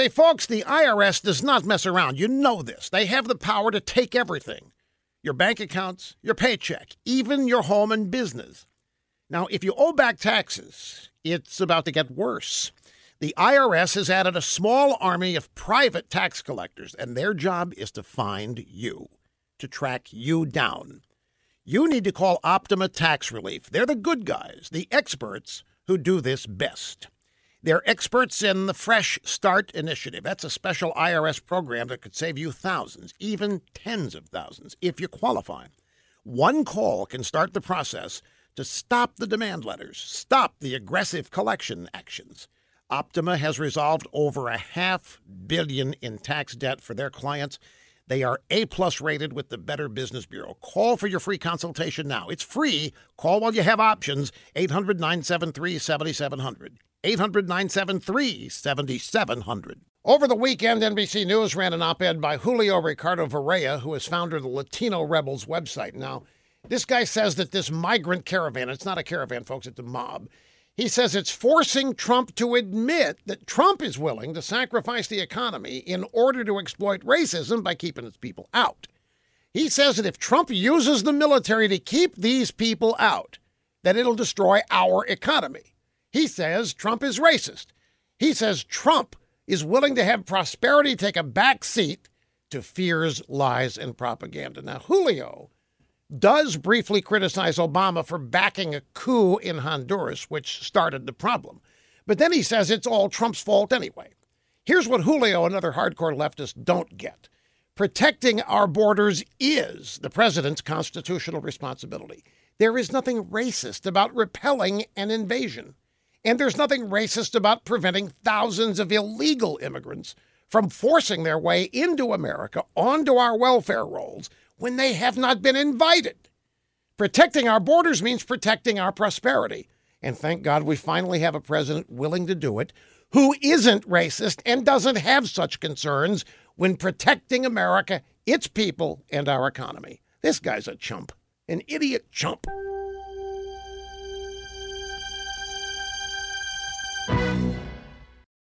Say, folks, the IRS does not mess around. You know this. They have the power to take everything your bank accounts, your paycheck, even your home and business. Now, if you owe back taxes, it's about to get worse. The IRS has added a small army of private tax collectors, and their job is to find you, to track you down. You need to call Optima Tax Relief. They're the good guys, the experts who do this best. They're experts in the Fresh Start Initiative. That's a special IRS program that could save you thousands, even tens of thousands, if you qualify. One call can start the process to stop the demand letters, stop the aggressive collection actions. Optima has resolved over a half billion in tax debt for their clients. They are A plus rated with the Better Business Bureau. Call for your free consultation now. It's free. Call while you have options. 800 973 7700. 800 973 7700. Over the weekend, NBC News ran an op ed by Julio Ricardo Varela, who is founder of the Latino Rebels website. Now, this guy says that this migrant caravan, it's not a caravan, folks, it's a mob he says it's forcing Trump to admit that Trump is willing to sacrifice the economy in order to exploit racism by keeping its people out. He says that if Trump uses the military to keep these people out, that it'll destroy our economy. He says Trump is racist. He says Trump is willing to have prosperity take a back seat to fears, lies, and propaganda. Now, Julio does briefly criticize Obama for backing a coup in Honduras, which started the problem. But then he says it's all Trump's fault anyway. Here's what Julio and other hardcore leftists don't get protecting our borders is the president's constitutional responsibility. There is nothing racist about repelling an invasion. And there's nothing racist about preventing thousands of illegal immigrants from forcing their way into America onto our welfare rolls when they have not been invited. Protecting our borders means protecting our prosperity. And thank God we finally have a president willing to do it who isn't racist and doesn't have such concerns when protecting America, its people, and our economy. This guy's a chump, an idiot chump.